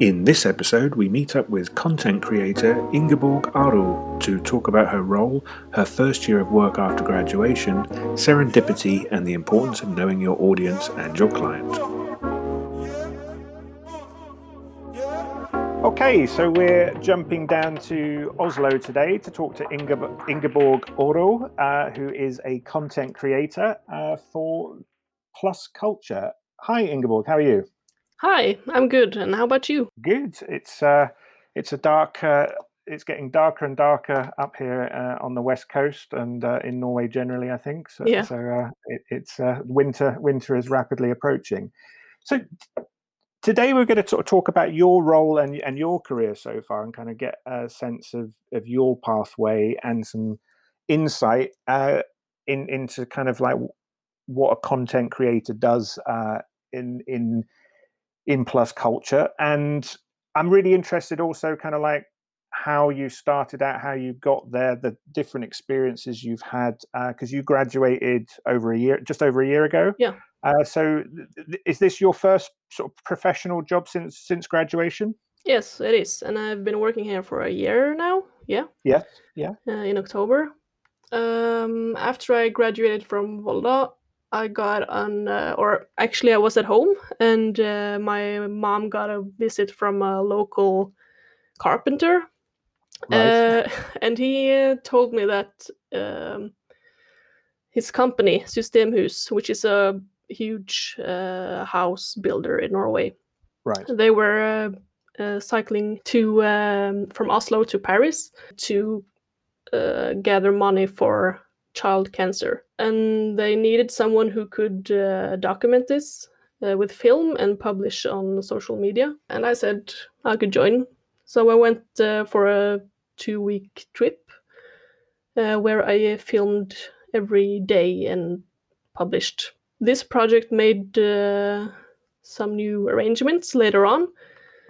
In this episode, we meet up with content creator Ingeborg Aru to talk about her role, her first year of work after graduation, serendipity, and the importance of knowing your audience and your client. Okay, so we're jumping down to Oslo today to talk to Inge- Ingeborg Oro, uh, who is a content creator uh, for Plus Culture. Hi, Ingeborg, how are you? Hi, I'm good. And how about you? Good. It's uh, it's a dark. Uh, it's getting darker and darker up here uh, on the west coast and uh, in Norway generally. I think so. Yeah. So uh, it, it's uh, winter. Winter is rapidly approaching. So today we're going to talk about your role and and your career so far, and kind of get a sense of of your pathway and some insight uh, in into kind of like what a content creator does uh, in in in plus culture and i'm really interested also kind of like how you started out how you got there the different experiences you've had because uh, you graduated over a year just over a year ago. Yeah. Uh, so th- is this your first sort of professional job since since graduation? Yes it is and i've been working here for a year now yeah. Yes yeah. Uh, in october. Um, after i graduated from volda I got on, uh, or actually, I was at home and uh, my mom got a visit from a local carpenter. Right. Uh, and he uh, told me that um, his company, Systemhus, which is a huge uh, house builder in Norway, right? They were uh, cycling to um, from Oslo to Paris to gather money for child cancer. And they needed someone who could uh, document this uh, with film and publish on social media. And I said I could join. So I went uh, for a two week trip uh, where I filmed every day and published. This project made uh, some new arrangements later on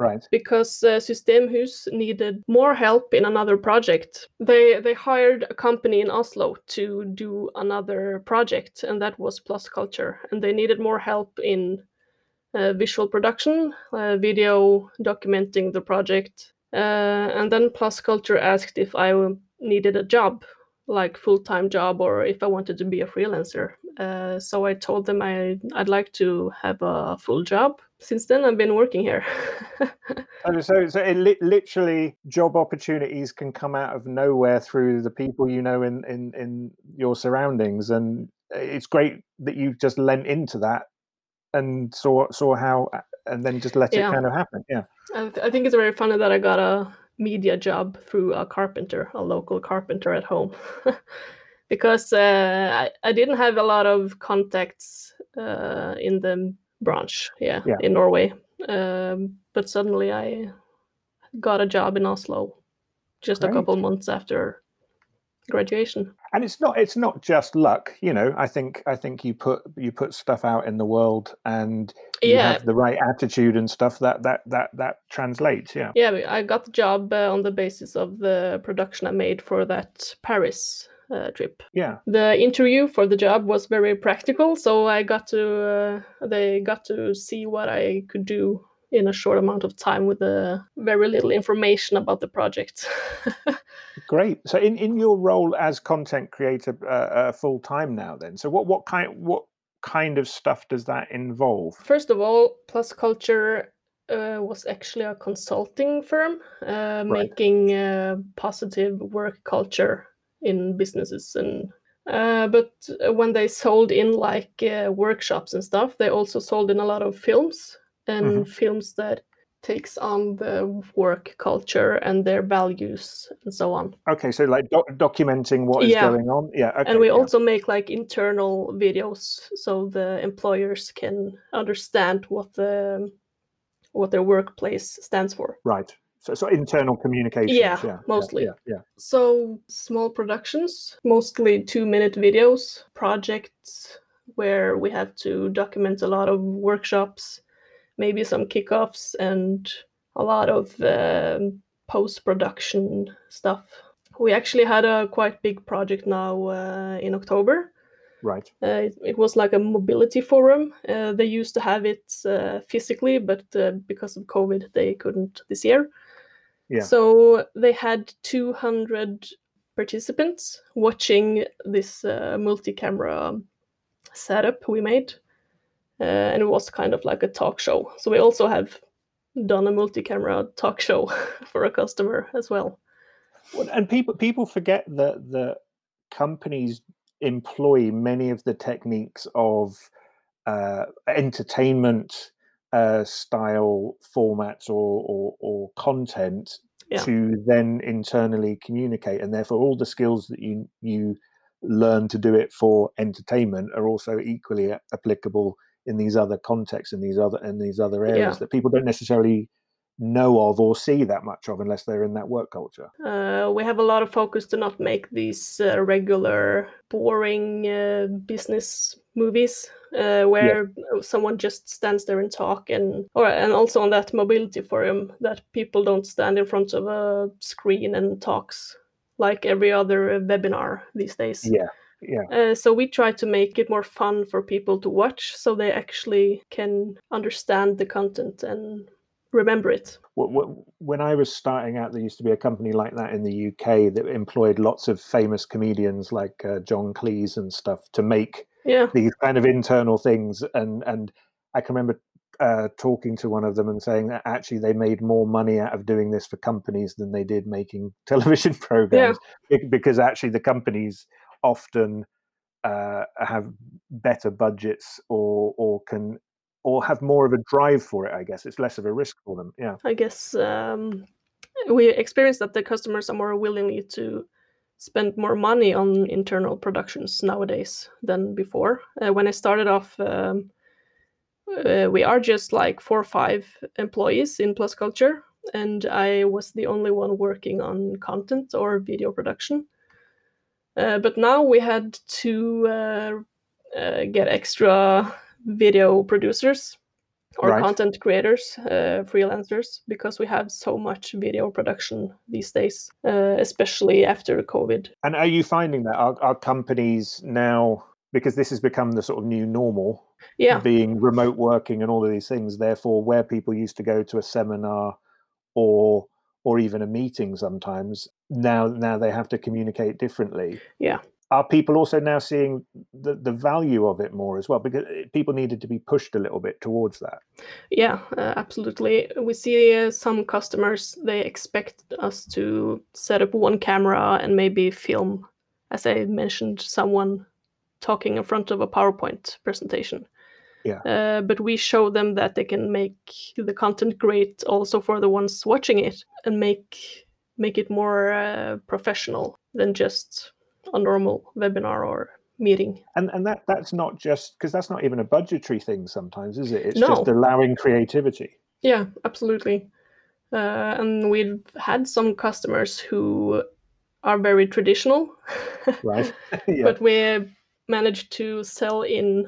right. Because uh, systemhus needed more help in another project. They they hired a company in oslo to do another project and that was plus culture and they needed more help in uh, visual production uh, video documenting the project. Uh, and then plus culture asked if i needed a job like full-time job or if i wanted to be a freelancer uh, so i told them I, i'd like to have a full job since then I've been working here. so, so it li- literally job opportunities can come out of nowhere through the people you know in, in in your surroundings, and it's great that you've just lent into that and saw saw how, and then just let yeah. it kind of happen. Yeah, I, th- I think it's very funny that I got a media job through a carpenter, a local carpenter at home. because uh, I, I didn't have a lot of contacts uh, in the branch yeah, yeah. in norway um, but suddenly i got a job in oslo just Great. a couple months after graduation and it's not it's not just luck you know i think i think you put you put stuff out in the world and you yeah. have the right attitude and stuff that that that that translates yeah yeah i got the job uh, on the basis of the production i made for that paris uh, trip. Yeah. The interview for the job was very practical, so I got to uh, they got to see what I could do in a short amount of time with uh, very little information about the project. Great. So, in, in your role as content creator uh, uh, full time now, then, so what what kind what kind of stuff does that involve? First of all, Plus Culture uh, was actually a consulting firm uh, right. making uh, positive work culture in businesses and uh, but when they sold in like uh, workshops and stuff they also sold in a lot of films and mm-hmm. films that takes on the work culture and their values and so on okay so like doc- documenting what is yeah. going on yeah okay, and we yeah. also make like internal videos so the employers can understand what the what their workplace stands for right so, so internal communication. Yeah, yeah mostly. Yeah, yeah, So small productions, mostly two minute videos, projects where we have to document a lot of workshops, maybe some kickoffs, and a lot of um, post production stuff. We actually had a quite big project now uh, in October Right. Uh, it, it, was like a mobility forum. Uh, they used to have it uh, physically, but uh, because of COVID, they couldn't this year. Yeah. So they had 200 participants watching this uh, multi-camera setup we made, uh, and it was kind of like a talk show. So we also have done a multi-camera talk show for a customer as well. and people people forget that the companies employ many of the techniques of uh, entertainment uh, style formats or, or, or content yeah. to then internally communicate, and therefore all the skills that you you learn to do it for entertainment are also equally applicable in these other contexts in these other in these other areas yeah. that people don't necessarily know of or see that much of unless they're in that work culture. Uh, we have a lot of focus to not make these uh, regular, boring uh, business movies uh, where yeah. someone just stands there and talk, and or and also on that mobility forum that people don't stand in front of a screen and talks like every other webinar these days. Yeah. Yeah. Uh, so we try to make it more fun for people to watch so they actually can understand the content and remember it. When I was starting out, there used to be a company like that in the UK that employed lots of famous comedians like uh, John Cleese and stuff to make yeah. these kind of internal things. And and I can remember uh, talking to one of them and saying that actually they made more money out of doing this for companies than they did making television programs yeah. because actually the companies often uh, have better budgets or or can or have more of a drive for it i guess. It's less of a risk for them yeah. I guess um, we experience that the customers are more willingly to spend more money on internal productions nowadays than before. Uh, when i started off um, uh, we are just like four or five employees in plus culture and i was the only one working on content or video production but now we had to uh, uh, get extra video producers or right. content creators, uh, freelancers, because we have so much video production these days, uh, especially after COVID. And are you finding that our, our, companies now, because this has become the sort of new normal, yeah. being remote working and all of these things, therefore, where people used to go to a seminar or or even a meeting sometimes now now they have to communicate differently. Yeah. Are people also now seeing the, the value of it more as well? Because eh, people needed to be pushed a little bit towards that. Yeah uh, absolutely. We see uh, some customers they expect us to set up one camera and maybe film as i mentioned someone talking in front of a powerpoint presentation. Yeah. Uh, but we show them that they can make the content great also for the ones watching it and make make it more uh, professional than just a normal webinar or meeting. And and that that's not just because that's not even a budgetary thing sometimes, is it? It's no. just allowing creativity. Yeah, absolutely. Uh, and we've had some customers who are very traditional, right? yeah. But we managed to sell in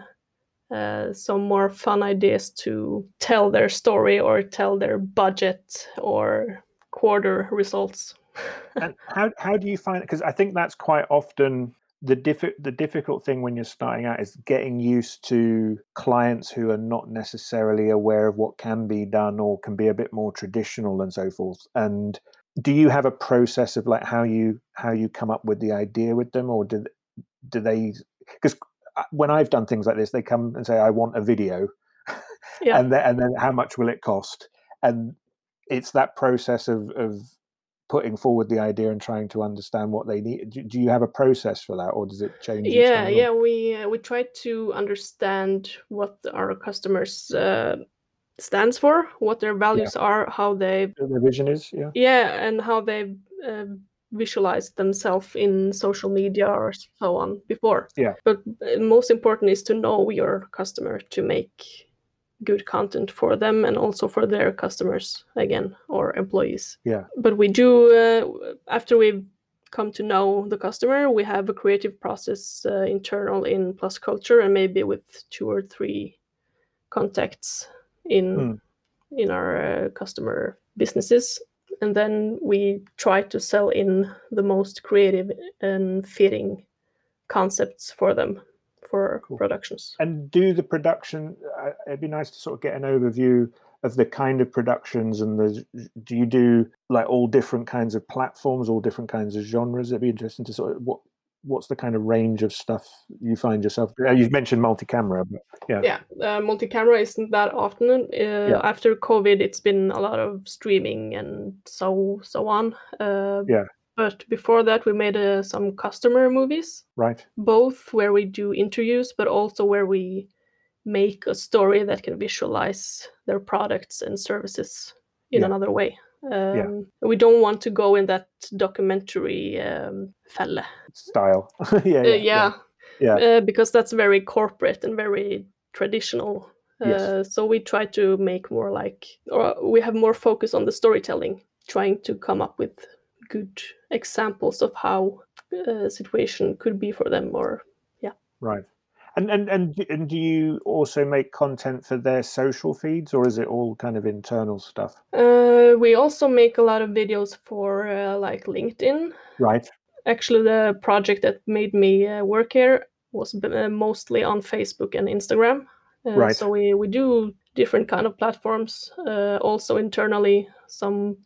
uh, some more fun ideas to tell their story or tell their budget or quarter results and how how do you find it? Because I think that's quite often the diff- the difficult thing when you're starting out is getting used to clients who are not necessarily aware of what can be done or can be a bit more traditional and so forth. And do you have a process of like how you how you come up with the idea with them, or do do they? Because uh, when I've done things like this, they come and say, "I want a video," yeah. and then and then how much will it cost? And it's that process of of putting forward the idea and trying to understand what they need do, do you have a process for that or does it change yeah yeah we uh, we try to understand what our customers uh, stands for what their values yeah. are how they their vision is yeah. Yeah and how they uh, visualize themselves in social media or so on before. Yeah. But uh, most important is to know your customer to make good content for them and also for their customers again or employees. Yeah. But we do uh, after we've come to know the customer we have a creative process uh, internal in plus culture and maybe with two or three contacts in mm. in our uh, customer businesses. And then we try to sell in the most creative and fitting concepts for them for Cool. productions. And do the production? Uh, it'd be nice to sort of get an overview of the kind of productions and the. Do you do like all different kinds of platforms, all different kinds of genres? It'd be interesting to sort of what what's the kind of range of stuff you find yourself. Uh, you've mentioned multi-camera, but yeah, Yeah, uh, multi-camera isn't that often. Uh, After COVID, it's been a lot of streaming and so so on. Uh, Yeah. But before that, we made uh, some customer movies, right. both where we do interviews, but also where we make a story that can visualize their products and services in Yeah. another way. Um, We don't want to go in that documentary um. Style. yeah, Uh, yeah, yeah. uh, because that's very corporate and very traditional. Yes. Uh, so we try to make more like, or we have more focus on the storytelling, trying to come up with good examples of how a situation could be for them. Or yeah. Right. And and and and do you also make content for their social feeds, or is it all kind of internal stuff? uh, we also make a lot of videos for uh, like LinkedIn. Right. Actually, the project that made me uh, work here was b- uh, mostly on Facebook and Instagram. Uh, Right. So we, we do different kind of platforms. Uh, also internally, some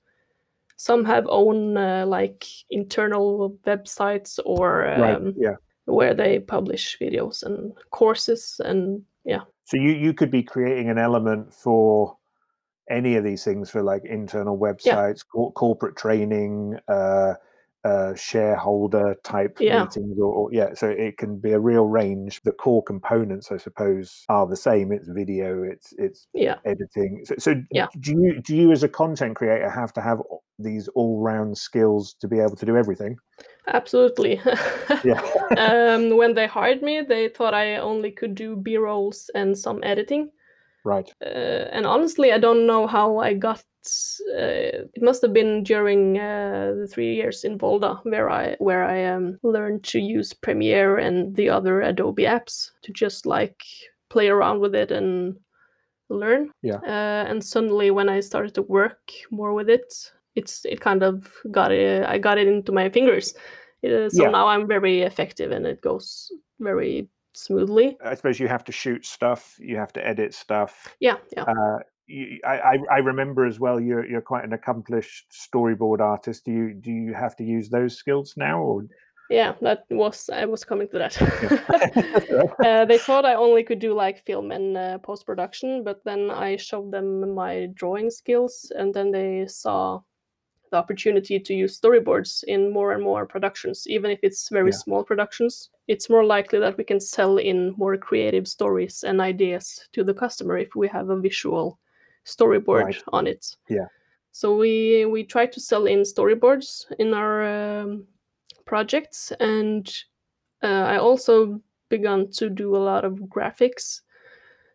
some have own uh, like internal websites or right. um, Yeah. where they publish videos and courses and yeah So you you could be creating an element for any of these things for like internal websites, cor- corporate training, uh, uh, shareholder type Yeah. meetings, or, or yeah. So it can be a real range. The core components, I suppose, are the same. It's video. It's it's yeah editing. So, so Yeah. do you do you as a content creator have to have these all round skills to be able to do everything? absolutely Yeah. um, when they hired me they thought i only could do b-rolls and some editing right. uh, and honestly i don't know how i got uh, it must have been during uh, the three years in volda where i where i um, learned to use premiere and the other adobe apps to just like play around with it and learn Yeah. uh, and suddenly when i started to work more with it it's it kind of got it i got it into my fingers uh, so Yeah. now i'm very effective and it goes very smoothly I suppose you have to shoot stuff. You have to edit stuff. yeah yeah Uh, I, I remember as well. You're you're quite an accomplished storyboard artist. Do you do you have to use those skills now, or Yeah, that was I was coming to that. That's all right. uh, they thought I only could do like film and uh, post production, but then I showed them my drawing skills, and then they saw the opportunity to use storyboards in more and more productions, even if it's very Yeah. small productions. It's more likely that we can sell in more creative stories and ideas to the customer if we have a visual storyboard Right. on it. Yeah. So we we try to sell in storyboards in our um, projects, and uh, I also begun to do a lot of graphics.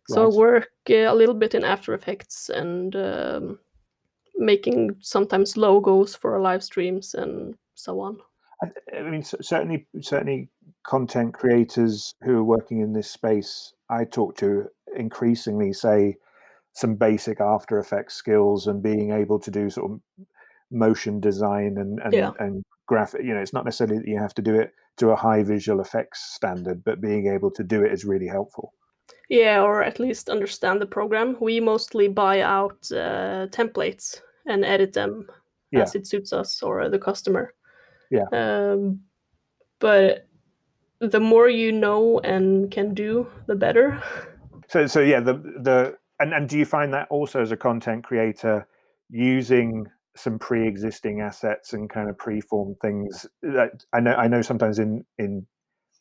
So Right. I work uh, a little bit in After Effects and um, making sometimes logos for live streams and so on. I, I mean, certainly, certainly, content creators who are working in this space, I talk to increasingly say some basic After Effects skills and being able to do sort of motion design and and, Yeah. and graphic. You know, it's not necessarily that you have to do it to a high visual effects standard, but being able to do it is really helpful. Yeah, or at least understand the program. We mostly buy out uh, templates and edit them Yeah. as it suits us or the customer. Yeah. Um, but the more you know and can do, the better. So, so yeah, the the and and do you find that also as a content creator using some pre-existing assets and kind of pre-formed things that I know I know sometimes in in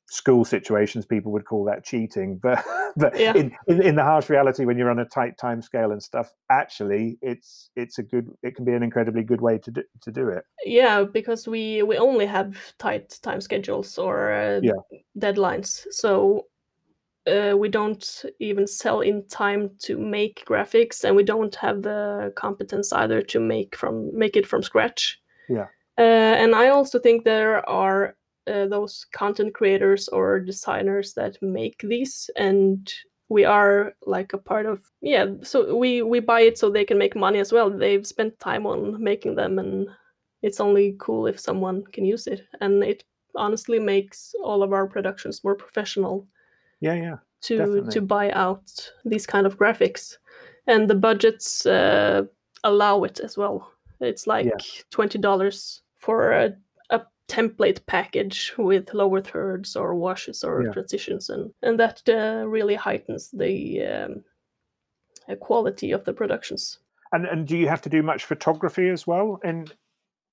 school situations people would call that cheating but but Yeah. in, in in the harsh reality when you're on a tight time scale and stuff actually it's it's a good it can be an incredibly good way to do, to do it Yeah, because we we only have tight time schedules or uh, Yeah. deadlines, so uh, we don't even sell in time to make graphics, and we don't have the competence either to make from make it from scratch. Yeah. uh, and I also think there are uh, those content creators or designers that make these, and we are like a part of yeah. So we we buy it so they can make money as well. They've spent time on making them, and it's only cool if someone can use it and it honestly makes all of our productions more professional Yeah, yeah. To definitely. to buy out these kind of graphics, and the budgets uh, allow it as well. It's like Yeah. twenty dollars for a, a template package with lower thirds or washes or Yeah. transitions, and and that uh, really heightens the um, uh, quality of the productions. And and do you have to do much photography as well in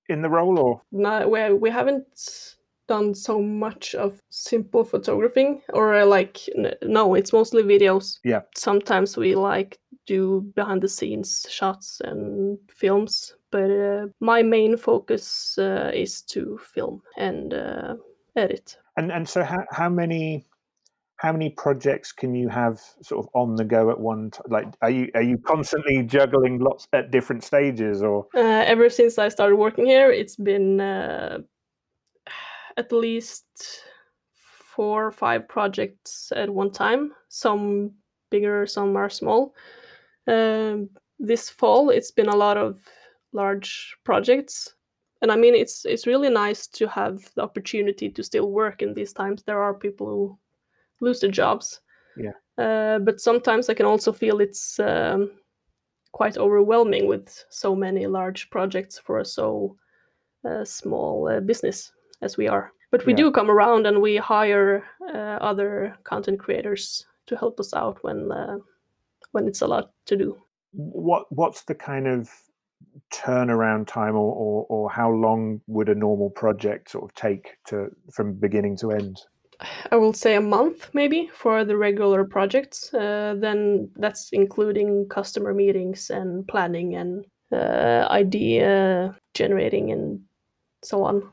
in the role, or No, we we haven't done so much of simple photographing or uh, like no, it's mostly videos. Yeah. Sometimes we like do behind the scenes shots and films, but uh, my main focus uh, is to film and uh, edit. and and so how how many how many projects can you have sort of on the go at one time? Like, are you are you constantly juggling lots at different stages, or Uh, ever since I started working here, it's been uh, at least four or five projects at one time. Some bigger, some are small. Um, this fall, it's been a lot of large projects, and I mean, it's it's really nice to have the opportunity to still work in these times. There are people who lose their jobs, Yeah. Uh, but sometimes I can also feel it's um, quite overwhelming with so many large projects for a so uh, small uh, business as we are. But we Yeah. do come around and we hire uh, other content creators to help us out when uh, when it's a lot to do. what what's the kind of turnaround time, or, or or how long would a normal project sort of take to from beginning to end? I will say a month maybe for the regular projects. Uh, then that's including customer meetings and planning and uh, idea generating and so on,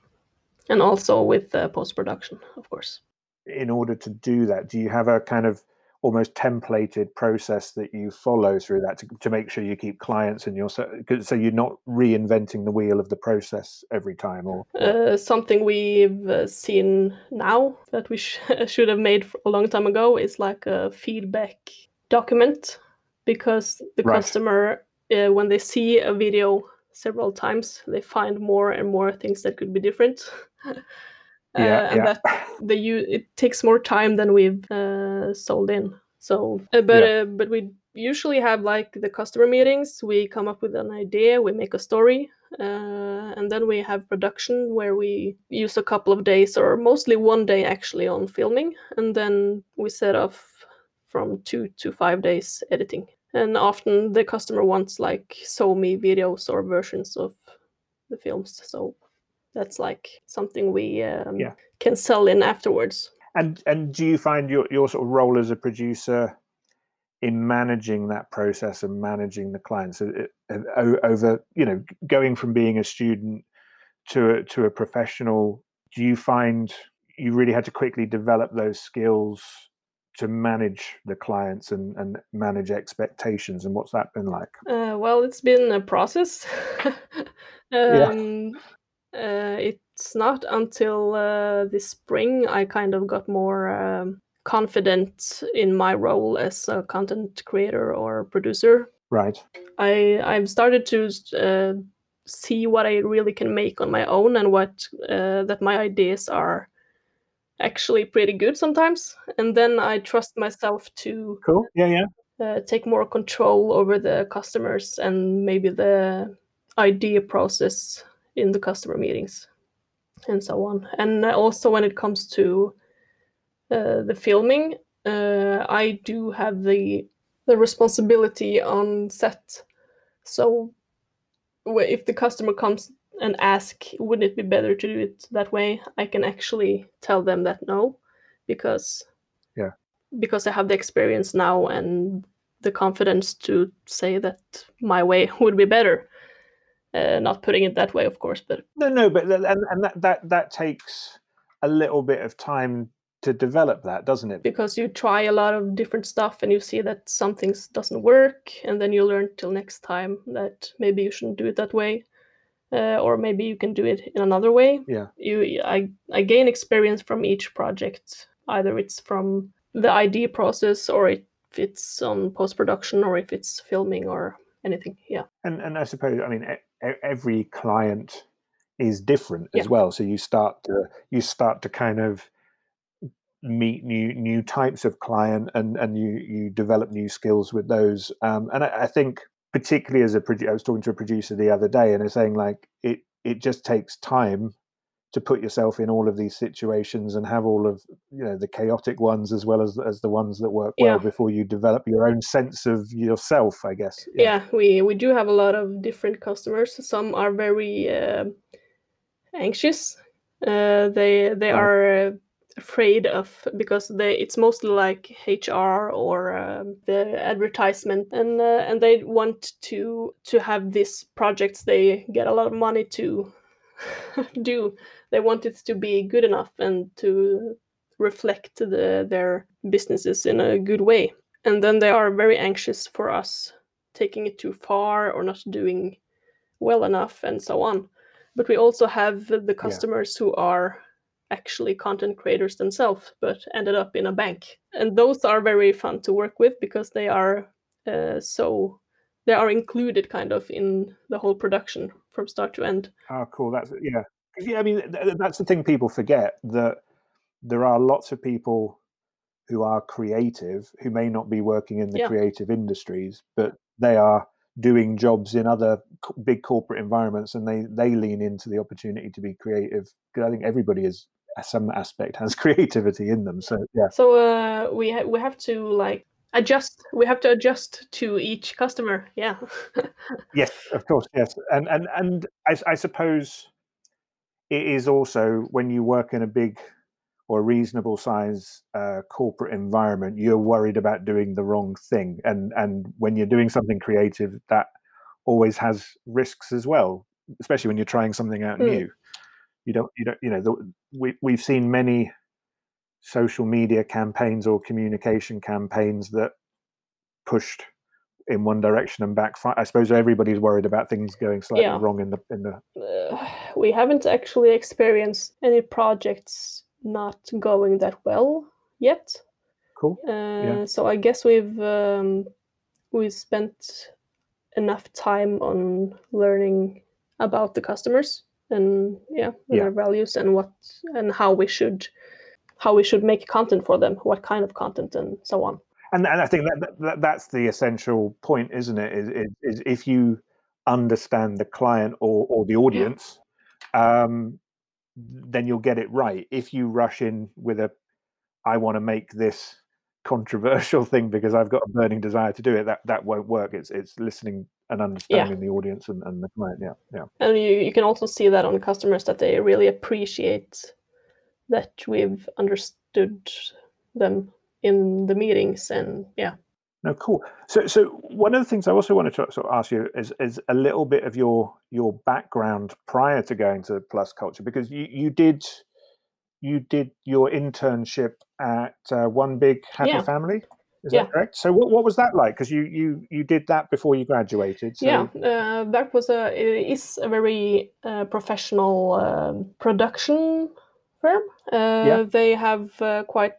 and also with uh, post production, of course. In order to do that, do you have a kind of almost templated process that you follow through that to, to make sure you keep clients and your so, you're not reinventing the wheel of the process every time or Uh, something we've uh, seen now that we sh- should have made a long time ago is like a feedback document because the Right. customer, uh, when they see a video several times, they find more and more things that could be different. Uh, yeah and yeah that the it takes more time than we've uh, sold in. So, uh, but uh, but we usually have like the customer meetings. We come up with an idea, we make a story, uh, and then we have production where we use a couple of days or mostly one day actually on filming, and then we set off from two to five days editing. And often the customer wants like SoMe videos or versions of the films, so that's like something we um, Yeah. can sell in afterwards. and and do you find your your sort of role as a producer in managing that process and managing the clients uh, uh, over you know going from being a student to a, to a professional do you find you really had to quickly develop those skills to manage the clients and, and manage expectations and what's that been like Uh, well, it's been a process. um, uh, it's not until uh, this spring I kind of got more um, confident in my role as a content creator or producer. right. I I've started to uh, see what I really can make on my own and what uh, that my ideas are actually pretty good sometimes, and then I trust myself to cool. Yeah yeah. uh, take more control over the customers and maybe the idea process in the customer meetings and so on. And also when it comes to uh, the filming, uh, I do have the the responsibility on set. So if the customer comes and ask, wouldn't it be better to do it that way? I can actually tell them that no, because Yeah. because I have the experience now and the confidence to say that my way would be better. Uh, not putting it that way, of course, but no no but and, and that, that that takes a little bit of time to develop that doesn't it? Because you try a lot of different stuff and you see that some things doesn't work and then you learn till next time that maybe you shouldn't do it that way uh, or maybe you can do it in another way. Yeah. you I, I gain experience from each project either it's from the idea process or if it's on post-production or if it's filming or anything yeah. And and I suppose I mean every client is different as well. So you start to you start to kind of meet new new types of client and and you you develop new skills with those um, and I, I, think particularly as a producer i was talking to a producer the other day and they're saying like it it just takes time to put yourself in all of these situations and have all of you know the chaotic ones as well as as the ones that work well yeah. before you develop your own sense of yourself i guess yeah. yeah, we we do have a lot of different customers some are very uh, anxious uh, they they right. are uh, afraid of because they it's mostly like HR or um, the advertisement and uh, and they want to to have these projects they get a lot of money to do they want it to be good enough and to reflect the, their businesses in a good way and then they are very anxious for us taking it too far or not doing well enough and so on but we also have the customers yeah. who are actually content creators themselves, but ended up in a bank. And those are very fun to work with because they are uh, so they are included kind of in the whole production from start to end. Oh, cool! That's yeah, yeah. I mean, th- that's the thing people forget that there are lots of people who are creative who may not be working in the yeah. creative industries, but they are doing jobs in other big corporate environments and they they lean into the opportunity to be creative Because i think everybody is some aspect has creativity in them so yeah so uh, we ha- we have to like adjust we have to adjust to each customer yeah yes of course yes and and and I, I suppose it is also when you work in a big or reasonable size uh, corporate environment, you're worried about doing the wrong thing, and and when you're doing something creative, that always has risks as well, especially when you're trying something out mm. new. You don't, you don't, you know, the, we we've seen many social media campaigns or communication campaigns that pushed in one direction and backfire. I suppose everybody's worried about things going slightly yeah. wrong in the in the. Uh, we haven't actually experienced any projects not going that well yet. Cool. Uh, yeah. So I guess we've um, we spent enough time on learning about the customers and yeah, and yeah. their values and what and how we should how we should make content for them, what kind of content, and so on. And, and I think that, that that's the essential point, isn't it? Is, is, is if you understand the client or, or the audience, um, then you'll get it right. If you rush in with a, I want to make this controversial thing because I've got a burning desire to do it, that that won't work. It's it's listening and understanding yeah. the audience and, and the client. Yeah, yeah. And you, you can also see that on customers that they really appreciate that we've understood them in the meetings and yeah no, cool. So, so one of the things I also wanted to sort of ask you is is a little bit of your your background prior to going to Plus Culture because you you did you did your internship at uh, One Big Happy yeah. Family. Is yeah. that correct? So, what, what was that like? Because you you you did that before you graduated. So... Yeah, uh, that was a it is a very uh, professional um, production firm. Uh, yeah. They have uh, quite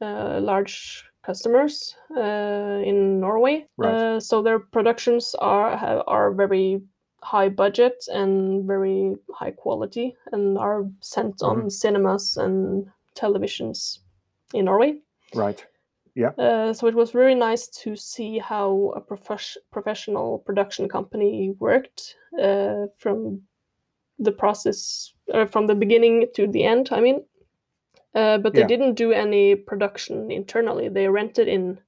large customers uh, in Norway. Right. Uh, so their productions are are very high budget and very high quality, and are sent mm-hmm. on cinemas and televisions in Norway. Right. Yeah. Uh, so it was very nice to see how a prof- professional production company worked uh, from the process, uh, from the beginning to the end. I mean, uh, but they yeah. didn't do any production internally. They rented in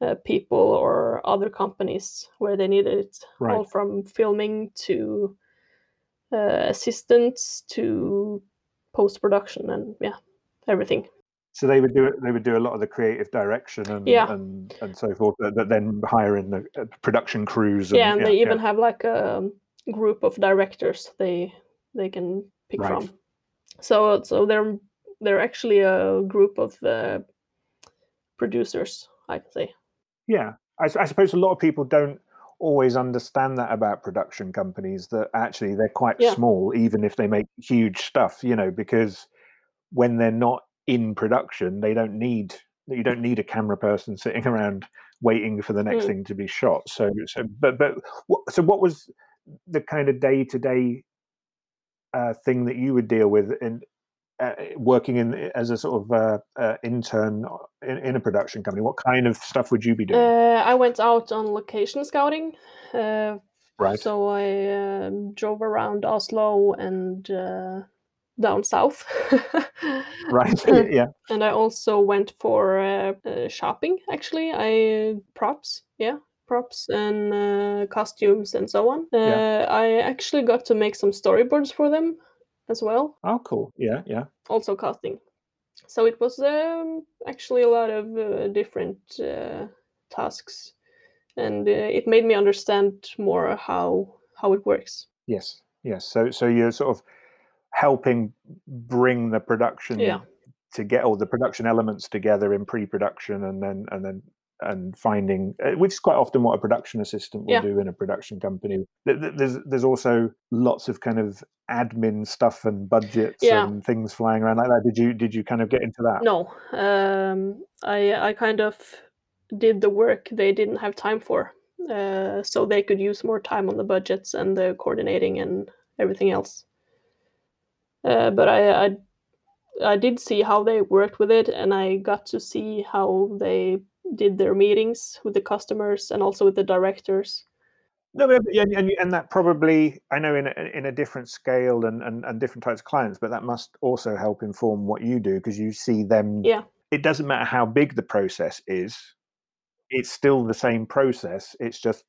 uh, people or other companies where they needed it, right. all from filming to uh, assistants to post production and yeah, everything. So they would do it. They would do a lot of the creative direction and yeah. and, and so forth. But then hire in the uh, production crews. And, yeah, and yeah, they even have like a group of directors they they can pick right. from. So so they're they're actually a group of uh, producers, I can say. Yeah, I, I, suppose a lot of people don't always understand that about production companies. That actually they're quite yeah. small, even if they make huge stuff. You know, because when they're not in production, they don't need you don't need a camera person sitting around waiting for the next mm. thing to be shot. So, so but but so what was the kind of day to day thing that you would deal with in working in as a sort of uh, uh, intern in, in, a production company? What kind of stuff would you be doing? Uh, I went out on location scouting. Uh, right. So I um, drove around Oslo and uh, down south. right. yeah. And I also went for shopping. Actually, I props. Yeah, props and uh, costumes and so on. Uh, yeah. I actually got to make some storyboards for them as well. Oh, cool. Yeah, yeah. Also casting. So it was um, actually a lot of uh, different uh, tasks, and uh, it made me understand more how how it works. Yes, yes. So so you're sort of helping bring the production yeah. to get all the production elements together in pre-production, and then and then and finding uh, which is quite often what a production assistant will yeah. do in a production company there's there's also lots of kind of admin stuff and budgets yeah. and things flying around like that did you did you kind of get into that no um, i i kind of did the work they didn't have time for uh, so they could use more time on the budgets and the coordinating and everything else uh, but I, I I did see how they worked with it, and I got to see how they did their meetings with the customers and also with the directors. No, and, and, and that probably I know in a, in a different scale and, and, and different types of clients, but that must also help inform what you do because you see them. Yeah. It doesn't matter how big the process is; it's still the same process. It's just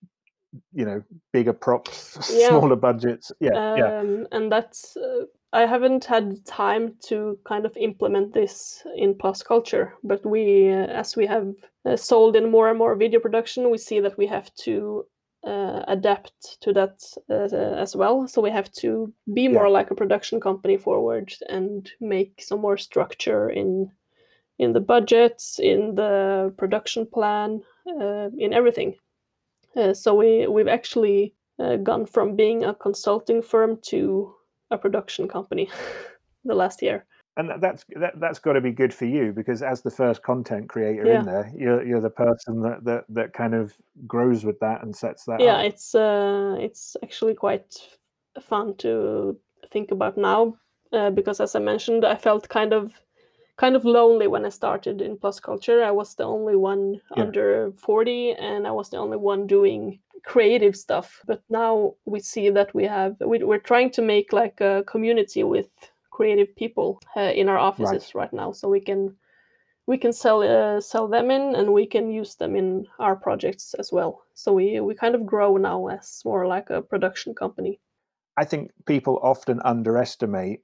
you know bigger props, yeah. smaller budgets. Yeah, um, yeah. And that's uh, I haven't had time to kind of implement this in Plus Culture, but we, uh, as we have uh, sold in more and more video production, we see that we have to uh, adapt to that uh, as well. So we have to be more yeah. like a production company forward and make some more structure in in the budgets, in the production plan, uh, in everything. Uh, so we we've actually gone from being a consulting firm to a production company the last year and that's that, that's got to be good for you because as the first content creator yeah. in there you're, you're the person that, that that kind of grows with that and sets that yeah up. it's uh it's actually quite fun to think about now uh, because as i mentioned i felt kind of kind of lonely when i started in plus culture i was the only one yeah. under 40 and i was the only one doing creative stuff but now we see that we have we, we're trying to make like a community with creative people uh, in our offices right. right. now so we can we can sell uh, sell them in and we can use them in our projects as well so we we kind of grow now as more like a production company i think people often underestimate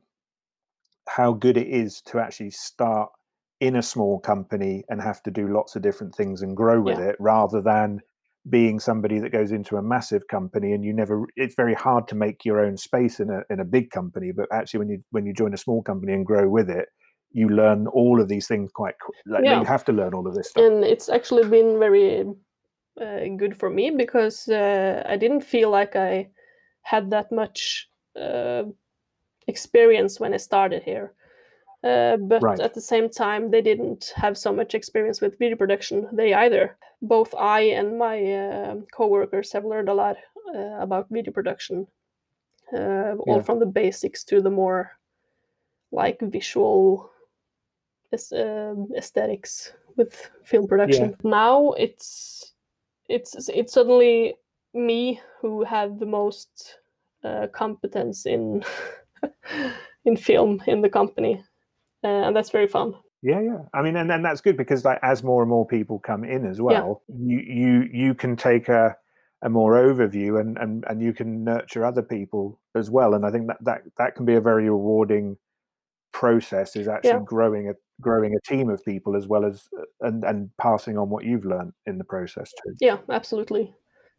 how good it is to actually start in a small company and have to do lots of different things and grow with yeah. it rather than being somebody that goes into a massive company and you never it's very hard to make your own space in a in a big company but actually when you when you join a small company and grow with it you learn all of these things quite like yeah. you have to learn all of this stuff and it's actually been very uh, good for me because uh, i didn't feel like i had that much uh, experience when i started here uh, but right. at the same time, they didn't have so much experience with video production. They either. Both I and my uh, co-workers have learned a lot uh, about video production, uh, all from the basics to the more like visual um, aesthetics with film production. Yeah. Now it's it's it's suddenly me who have the most uh, competence in in film in the company uh, and that's very fun. Yeah, yeah. I mean, and then that's good because like as more and more people come in as well, yeah. you you you can take a a more overview and and and you can nurture other people as well. And I think that that that can be a very rewarding process is actually yeah. growing a growing a team of people as well as uh, and and passing on what you've learned in the process too. Yeah, absolutely.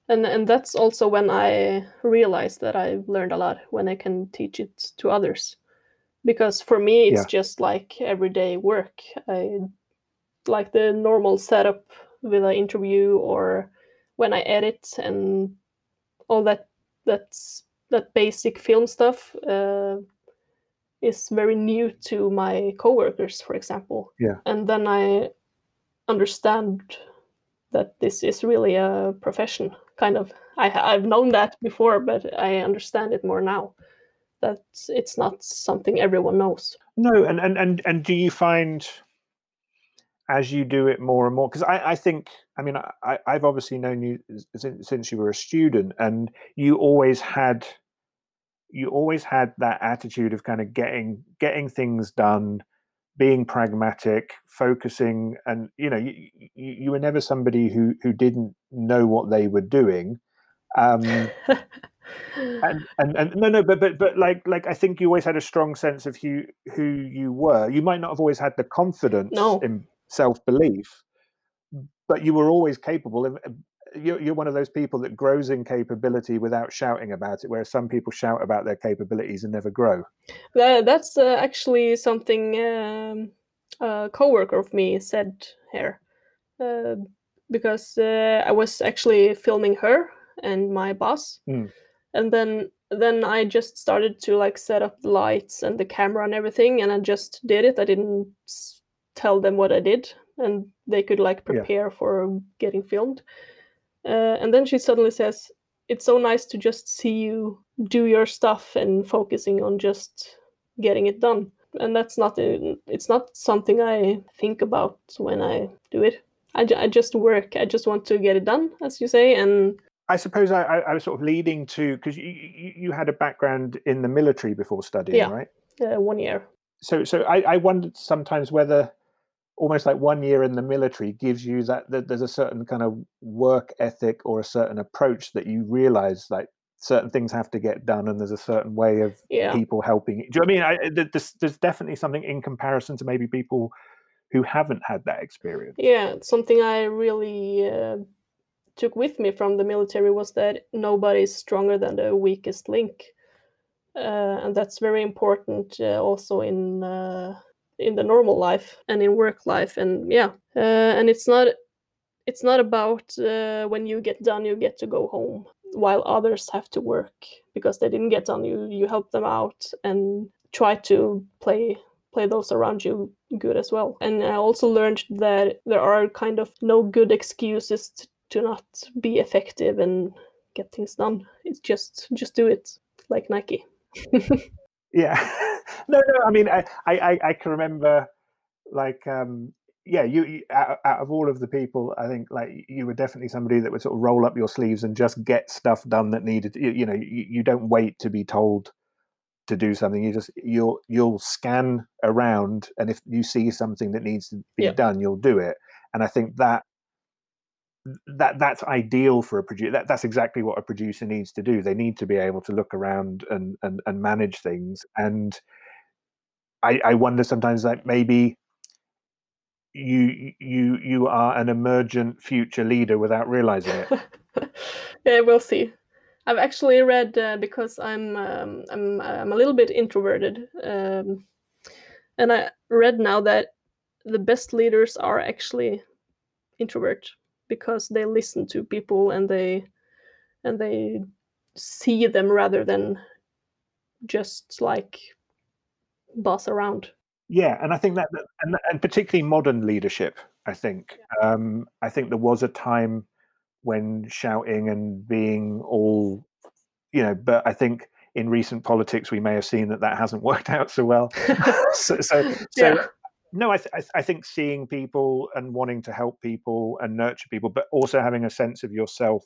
And and that's also when I realized that I've learned a lot when I can teach it to others because for me it's yeah. just like everyday work. I like the normal setup with an interview or when i edit and all that that's that basic film stuff uh, is very new to my coworkers for example. Yeah. And then i understand that this is really a profession kind of. I, i've known that before but i understand it more now that it's not something everyone knows. No, and and and and do you find as you do it more and more? Because I, I think, I mean, I, I've obviously known you since, since you were a student, and you always had you always had that attitude of kind of getting getting things done being pragmatic focusing and you know you, you, you were never somebody who who didn't know what they were doing um and, and and no no but but but like like i think you always had a strong sense of who who you were you might not have always had the confidence no. in self-belief but you were always capable of you're, you're one of those people that grows in capability without shouting about it whereas some people shout about their capabilities and never grow That, that's uh, actually something um, a coworker of me said here, uh, because uh, I was actually filming her and my boss, Mm. And then then I just started to like set up the lights and the camera and everything, and I just did it. I didn't tell them what I did, and they could like Yeah. prepare for getting filmed. Uh, and then she suddenly says, "It's so nice to just see you do your stuff and focusing on just getting it done." And that's not a, it's not something I think about when I do it. I, I just work. I just want to get it done, as you say, and I suppose I, I, I was sort of leading to because you, you, you had a background in the military before studying, Yeah. right? uh, one year. So so I, I wondered sometimes whether almost like one year in the military gives you that, that there's a certain kind of work ethic or a certain approach that you realize like certain things have to get done and there's a certain way of Yeah. people helping. Do you know what I mean? I, there's, there's definitely something in comparison to maybe people who haven't had that experience. Yeah, it's something I really uh, took with me from the military was that nobody's stronger than the weakest link, uh, and that's very important uh, also in uh, in the normal life and in work life. And yeah, uh, and it's not it's not about uh, when you get done you get to go home while others have to work because they didn't get done. You you help them out and try to play play those around you good as well. And I also learned that there are kind of no good excuses t- to not be effective and get things done. It's just just do it like Nike. Yeah. no, no. I mean, I, I, I- can remember, like, um, yeah, you, you out, out of all of the people, I think like you were definitely somebody that would sort of roll up your sleeves and just get stuff done that needed. You, you know, you, you don't wait to be told to do something. You just you'll you'll scan around, and if you see something that needs to be Yeah. done, you'll do it. And I think that that that's ideal for a producer. That, that's exactly what a producer needs to do. They need to be able to look around and and, and manage things. And I, I wonder sometimes like maybe you you you are an emergent future leader without realizing it. yeah, we'll see. I've actually read uh, because I'm um, I'm I'm a little bit introverted, um, and I read now that the best leaders are actually introvert because they listen to people and they and they see them rather than just like boss around. Yeah, and I think that, and, and particularly modern leadership. I think um, I think there was a time when shouting and being all, you know, but I think in recent politics we may have seen that that hasn't worked out so well. so, so, so Yeah. No, I, th- I, think seeing people and wanting to help people and nurture people, but also having a sense of yourself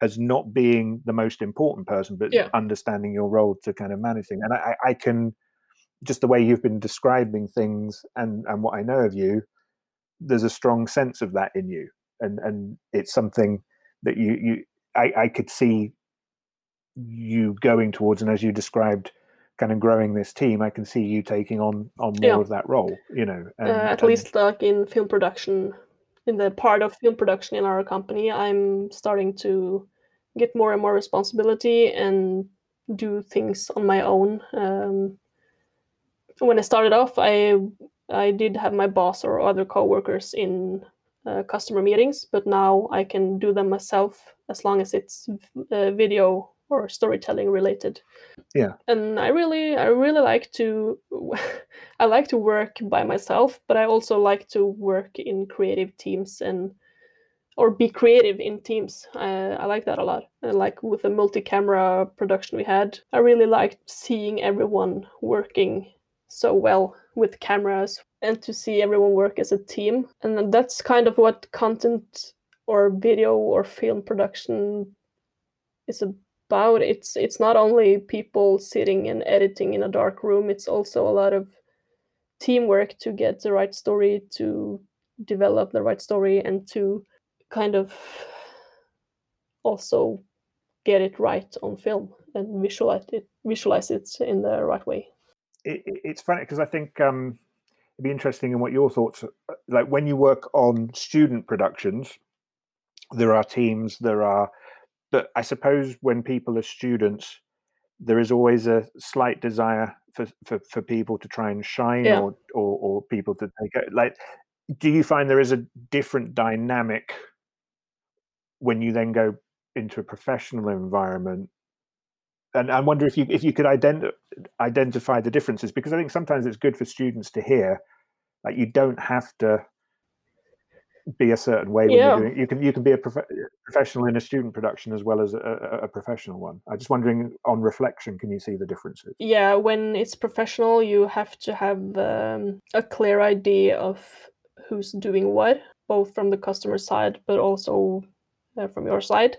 as not being the most important person, but Yeah. understanding your role to kind of manage things. And I, I can just the way you've been describing things and and what I know of you, there's a strong sense of that in you, and and it's something that you you I, I could see you going towards, and as you described, kind of growing this team, I can see you taking on on more Yeah. of that role. You know, and, uh, at and- least like in film production in the part of film production in our company i'm starting to get more and more responsibility and do things on my own um, when i started off i i did have my boss or other coworkers in uh, customer meetings but now i can do them myself as long as it's uh, video or storytelling related Yeah. and i really i really like to I like to work by myself, but I also like to work in creative teams and or be creative in teams. Uh, I like that a lot. And like with the multi-camera production we had, I really liked seeing everyone working so well with cameras and to see everyone work as a team. And that's kind of what content or video or film production is about. It's it's not only people sitting and editing in a dark room, it's also a lot of teamwork to get the right story, to develop the right story and to kind of also get it right on film and visualize it visualize it in the right way it, it's funny because i think um, it'd be interesting in what your thoughts like when you work on student productions there are teams there are but i suppose when people are students there is always a slight desire for, for, for people to try and shine yeah. or, or, or people to take it like do you find there is a different dynamic when you then go into a professional environment and I wonder if you if you could ident- identify the differences because I think sometimes it's good for students to hear like you don't have to be a certain way when yeah. you're doing you can you can be a prof- professional in a student production as well as a, a, a, professional one. I'm just wondering on reflection can you see the differences? Yeah when it's professional you have to have um, a clear idea of who's doing what both from the customer side but also uh, from your side.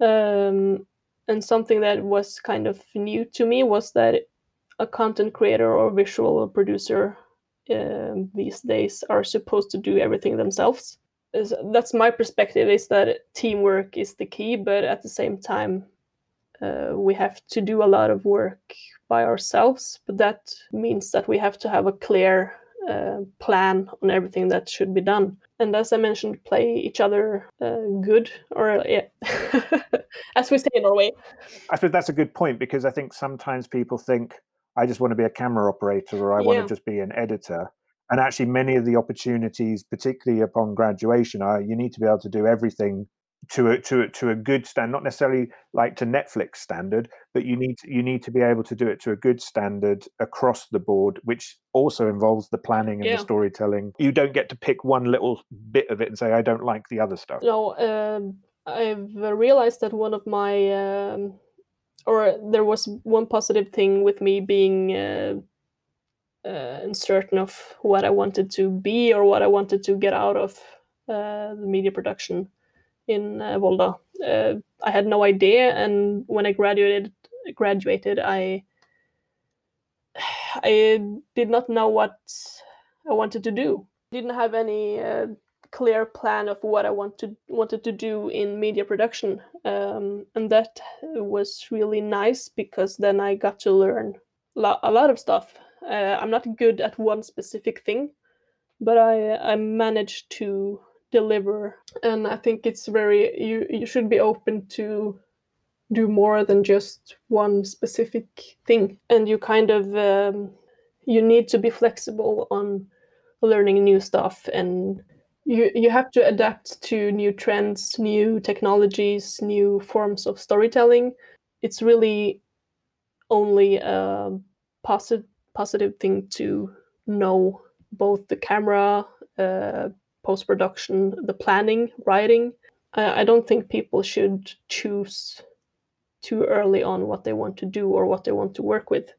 Um, and something that was kind of new to me was that a content creator or visual producer um, these days are supposed to do everything themselves. That's my perspective. Is that teamwork is the key, but at the same time, uh, we have to do a lot of work by ourselves. But that means that we have to have a clear uh, plan on everything that should be done. And as I mentioned, play each other uh, good, or yeah, as we say in Norway. I suppose that's a good point because I think sometimes people think I just want to be a camera operator or I yeah. want to just be an editor. And actually, many of the opportunities, particularly upon graduation, are you need to be able to do everything to a to a, to a good standard, not necessarily like to Netflix standard, but you need to, you need to be able to do it to a good standard across the board, which also involves the planning and yeah. the storytelling. You don't get to pick one little bit of it and say I don't like the other stuff. No, um, I've realized that one of my um, or there was one positive thing with me being uh, uh, uncertain of what I wanted to be or what I wanted to get out of uh, the media production in uh, Volda. Uh, I had no idea, and when I graduated, graduated, I I did not know what I wanted to do. Didn't have any uh, clear plan of what I wanted wanted to do in media production, um, and that was really nice because then I got to learn lo- a lot of stuff. Uh, I'm not good at one specific thing, but I I managed to deliver, and I think it's very you you should be open to do more than just one specific thing, and you kind of um, you need to be flexible on learning new stuff and you you have to adapt to new trends new technologies new forms of storytelling. It's really only a positive positive thing to know both the camera uh, post production the planning writing. Uh, i don't think people should choose too early on what they want to do or what they want to work with.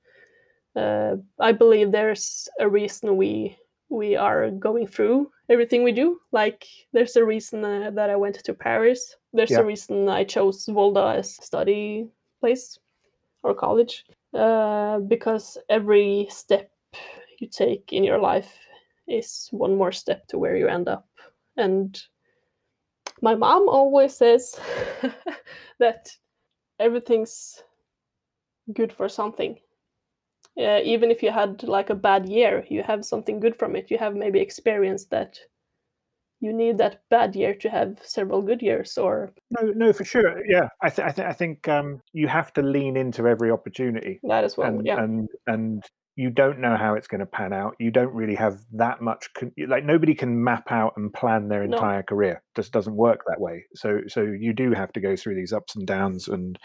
Uh, i believe there's a reason we we are going through everything we do. Like, there's a reason uh, that I went to Paris. There's yeah. a reason I chose Volda as study place or college. Uh, because every step you take in your life is one more step to where you end up. And my mom always says that everything's good for something uh, even if you had like a bad year you have something good from it. You have maybe experienced that you need that bad year to have several good years or no no for sure. Yeah i, th- I, th- I think um, you have to lean into every opportunity. That as well and, yeah. and and you don't know how it's going to pan out. You don't really have that much con- like nobody can map out and plan their entire no. career. Just doesn't work that way. So so you do have to go through these ups and downs and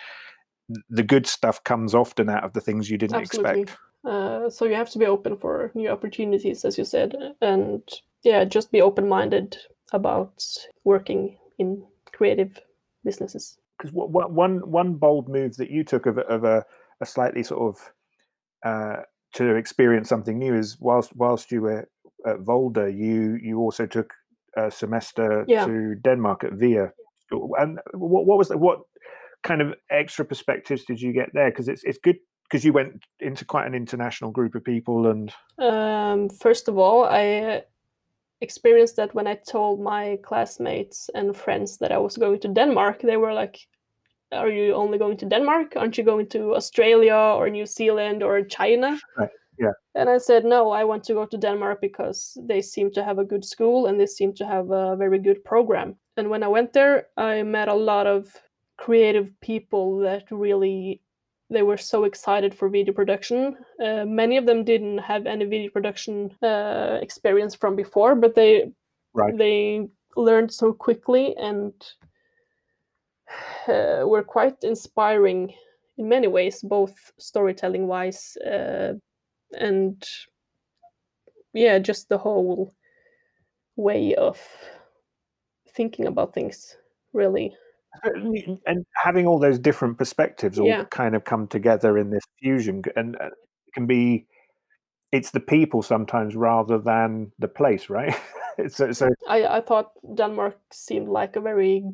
the good stuff comes often out of the things you didn't Absolutely. expect. Uh, so you have to be open for new opportunities, as you said, and yeah, just be open-minded about working in creative businesses. Because one one bold move that you took of of a, a slightly sort of uh, to experience something new is whilst whilst you were at Volda, you you also took a semester Yeah. to Denmark at VIA. And what what was the, what kind of extra perspectives did you get there? Because it's it's good because you went into quite an international group of people and Um, first of all, I uh, experienced that when I told my classmates and friends that I was going to Denmark, they were like, Are you only going to Denmark? Aren't you going to Australia or New Zealand or China? Right, yeah. And I said, No, I want to go to Denmark because they seem to have a good school and they seem to have a very good program. And when I went there, I met a lot of creative people that really they were so excited for video production. Uh, many of them didn't have any video production uh, experience from before, but they right. they learned so quickly and uh, were quite inspiring in many ways, both storytelling wise uh, and yeah, just the whole way of thinking about things. Really, and having all those different perspectives all Yeah. kind of come together in this fusion and uh, it can be it's the people sometimes rather than the place right so so I, I thought Denmark seemed like a very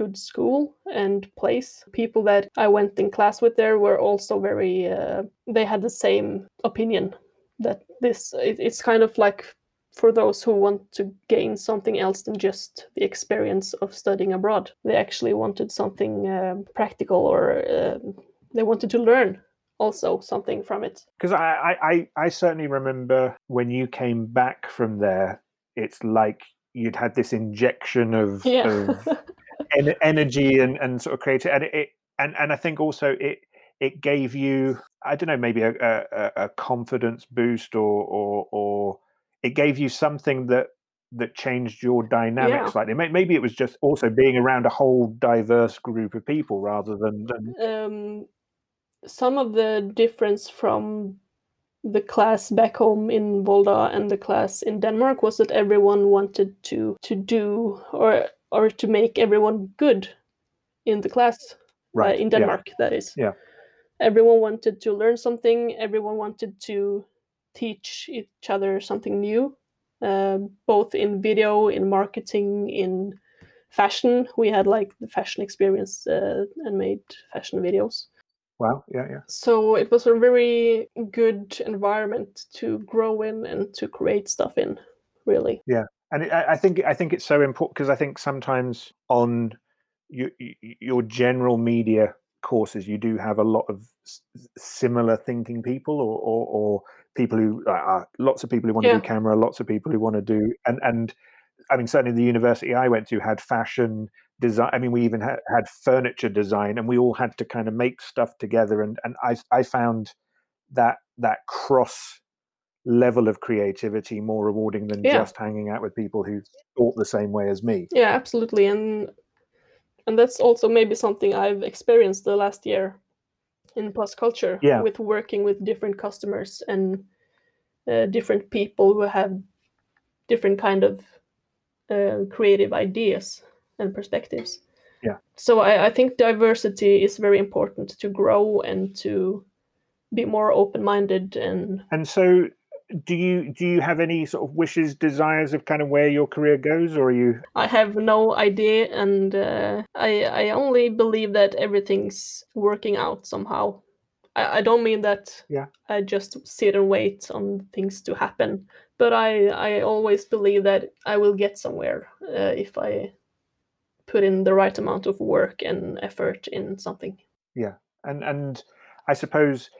good school and place. People that I went in class with there were also very, uh, they had the same opinion that this, it, it's kind of like for those who want to gain something else than just the experience of studying abroad. They actually wanted something um practical or um they wanted to learn also something from it. because I, I i certainly remember when you came back from there it's like you'd had this injection of, Yeah. of en- energy and, and sort of creative and it and and i think also it it gave you i don't know maybe a, a, a- a confidence boost or or or it gave you something that that changed your dynamic Yeah. slightly maybe it was just also being around a whole diverse group of people rather than, than um, some of the difference from the class back home in Volda and the class in Denmark was that everyone wanted to to do or or to make everyone good in the class uh, right in yeah. Denmark that is Yeah. everyone wanted to learn something everyone wanted to teach each other something new um, both in video in marketing in fashion. We had like the fashion experience uh, and made fashion videos. Wow. Yeah yeah. So it was a very good environment to grow in and to create stuff in really. Yeah, and it, I think I think it's so important because I think sometimes on your, your general media courses you do have a lot of similar thinking people or or, or people who uh, uh, lots of people who want to Yeah. do camera lots of people who want to do and and I mean certainly the university I went to had fashion design I mean we even had, had furniture design and we all had to kind of make stuff together and and I I found that that cross level of creativity more rewarding than Yeah. just hanging out with people who thought the same way as me. yeah absolutely and and that's also maybe something i've experienced the last year in plus culture Yeah. with working with different customers and uh, different people who have different kind of uh, creative ideas and perspectives Yeah. so I, I think diversity is very important to grow and to be more open-minded and And so do you do you have any sort of wishes, desires of kind of where your career goes, or are you I have no idea, and uh, I I only believe that everything's working out somehow. I, I don't mean that Yeah. I just sit and wait on things to happen, but I I always believe that I will get somewhere uh, if I put in the right amount of work and effort in something. Yeah and and I suppose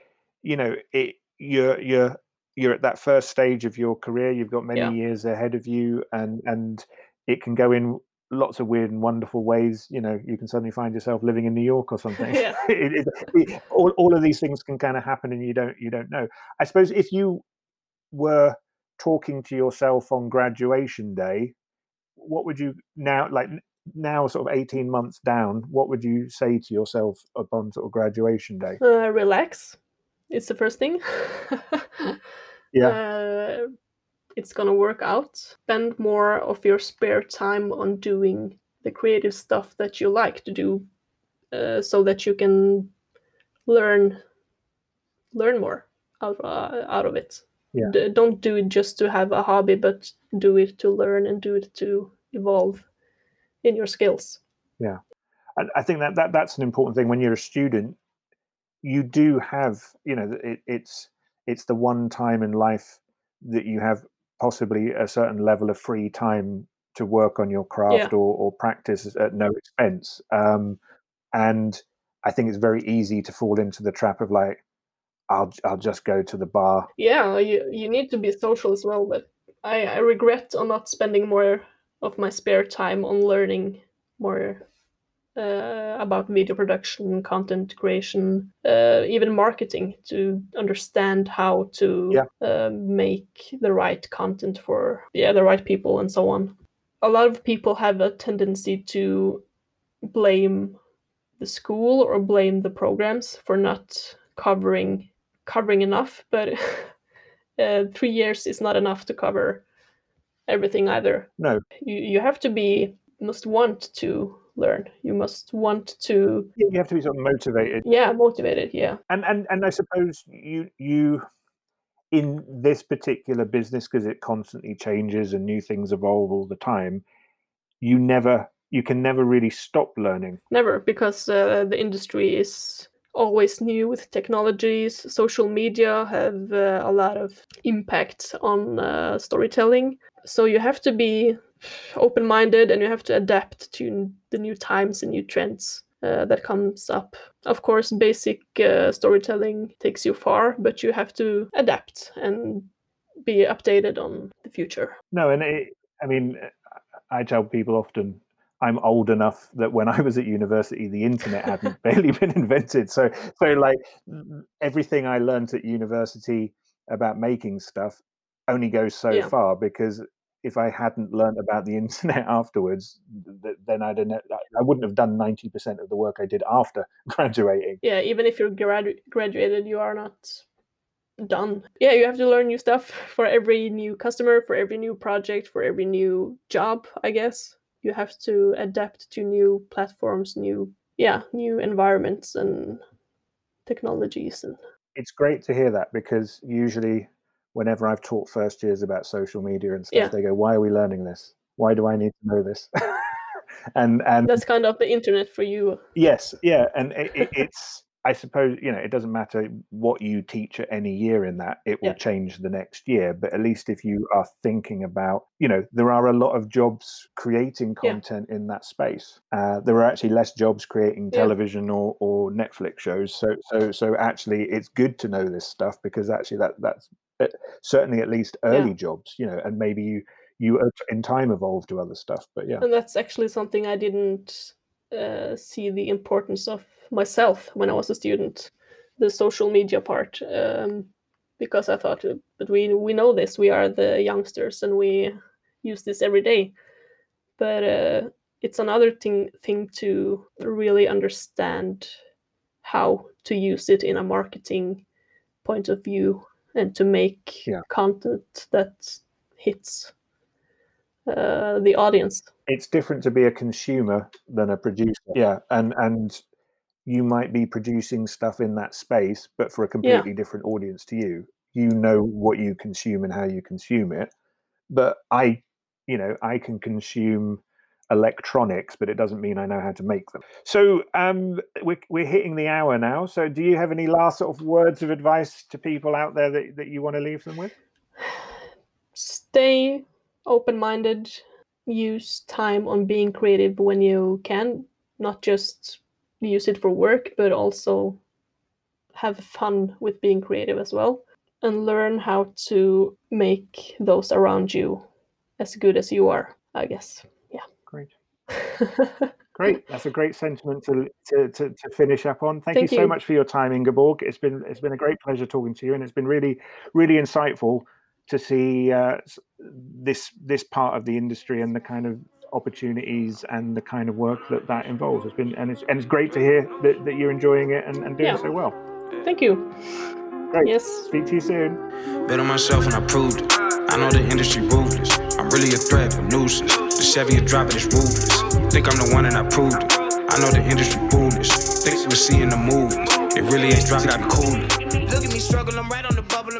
you know it you're you're you're at that first stage of your career you've got many Yeah. years ahead of you and and it can go in lots of weird and wonderful ways you know you can suddenly find yourself living in new york or something Yeah. it, it, it- all, all of these things can kind of happen and you don't you don't know i suppose if you were talking to yourself on graduation day what would you now like now sort of 18 months down what would you say to yourself upon sort of graduation day Uh, relax. It's the first thing. Yeah. Uh, it's gonna work out. Spend more of your spare time on doing the creative stuff that you like to do, uh, so that you can learn learn more. out, uh, out of it. Yeah. D- don't do it just to have a hobby, but do it to learn and do it to evolve in your skills. Yeah, I, I think that, that that's an important thing. When you're a student, you do have, you know, it, it's it's the one time in life that you have possibly a certain level of free time to work on your craft Yeah. or, or practice at no expense. Um, and I think it's very easy to fall into the trap of like, I'll I'll just go to the bar. Yeah, you you need to be social as well, but I, I regret on not spending more of my spare time on learning more uh, about video production, content creation, uh, even marketing to understand how to Yeah. uh, make the right content for yeah the right people and so on. A lot of people have a tendency to blame the school or blame the programs for not covering covering enough, but uh, three years is not enough to cover everything either. No, You you have to be must want to learn. You must want to you have to be sort of motivated yeah motivated. Yeah and and and I suppose you you in this particular business because it constantly changes and new things evolve all the time. You never you can never really stop learning. never because uh, the industry is always new with technologies. Social media have uh, a lot of impact on uh, storytelling. So you have to be open minded and you have to adapt to the new times and new trends uh, that comes up. Of course, basic uh, storytelling takes you far, but you have to adapt and be updated on the future. No, and it, I mean, I tell people often I'm old enough that when I was at university, the internet hadn't barely been invented. So, so like everything I learned at university about making stuff only goes so Yeah. far because if I hadn't learned about the internet afterwards, th- then I'd I wouldn't have done ninety percent of the work I did after graduating. yeah even if you're gradu- graduated you are not done yeah you have to learn new stuff for every new customer for every new project for every new job i guess you have to adapt to new platforms new yeah new environments and technologies and It's great to hear that because usually, whenever I've taught first years about social media and stuff, Yeah. they go, "Why are we learning this? Why do I need to know this?" and and that's kind of the internet for you Yes, yeah, and it, it, it's I suppose you know it doesn't matter what you teach at any year in that it will Yeah. change the next year. But at least if you are thinking about, you know, there are a lot of jobs creating Yeah. content in that space. Uh, there are actually less jobs creating Yeah. television or, or Netflix shows. So so so actually, it's good to know this stuff because actually that that's uh, certainly at least early jobs, you know, and maybe you you in time evolve to other stuff. But yeah, and that's actually something i didn't uh, see the importance of myself when i was a student the social media part um, because i thought uh, but we we know this we are the youngsters and we use this every day but uh, it's another thing thing to really understand how to use it in a marketing point of view and to make Yeah. content that hits uh, the audience it's different to be a consumer than a producer. Yeah, and and you might be producing stuff in that space, but for a completely different audience to you. You know what you consume and how you consume it. But I, you know, I can consume electronics, but it doesn't mean I know how to make them. So um, we're, we're hitting the hour now. So do you have any last sort of words of advice to people out there that, that you want to leave them with? stay open minded, use time on being creative when you can, not just use it for work, but also have fun with being creative as well, and learn how to make those around you as good as you are, I guess. Yeah. Great. Great. That's a great sentiment to, to, to, to finish up on. Thank, Thank you so you. much for your time, Ingeborg. It's been it's been a great pleasure talking to you, and it's been really really insightful to see uh, this this part of the industry and the kind of opportunities and the kind of work that that involves. It's been and it's and it's great to hear that, that you're enjoying it and, and doing Yeah. so well. Thank you. Great. Yes. Speak to you soon. Bet on myself and I proved it. I know the industry ruthless. I'm really a threat, a nuisance. The Chevy is dropping, is ruthless. Think I'm the one and I proved it. I know the industry foolish. Think we're seeing the movies. It really ain't dropping, gotta be cool. Look at me struggle, I'm right on the bubble.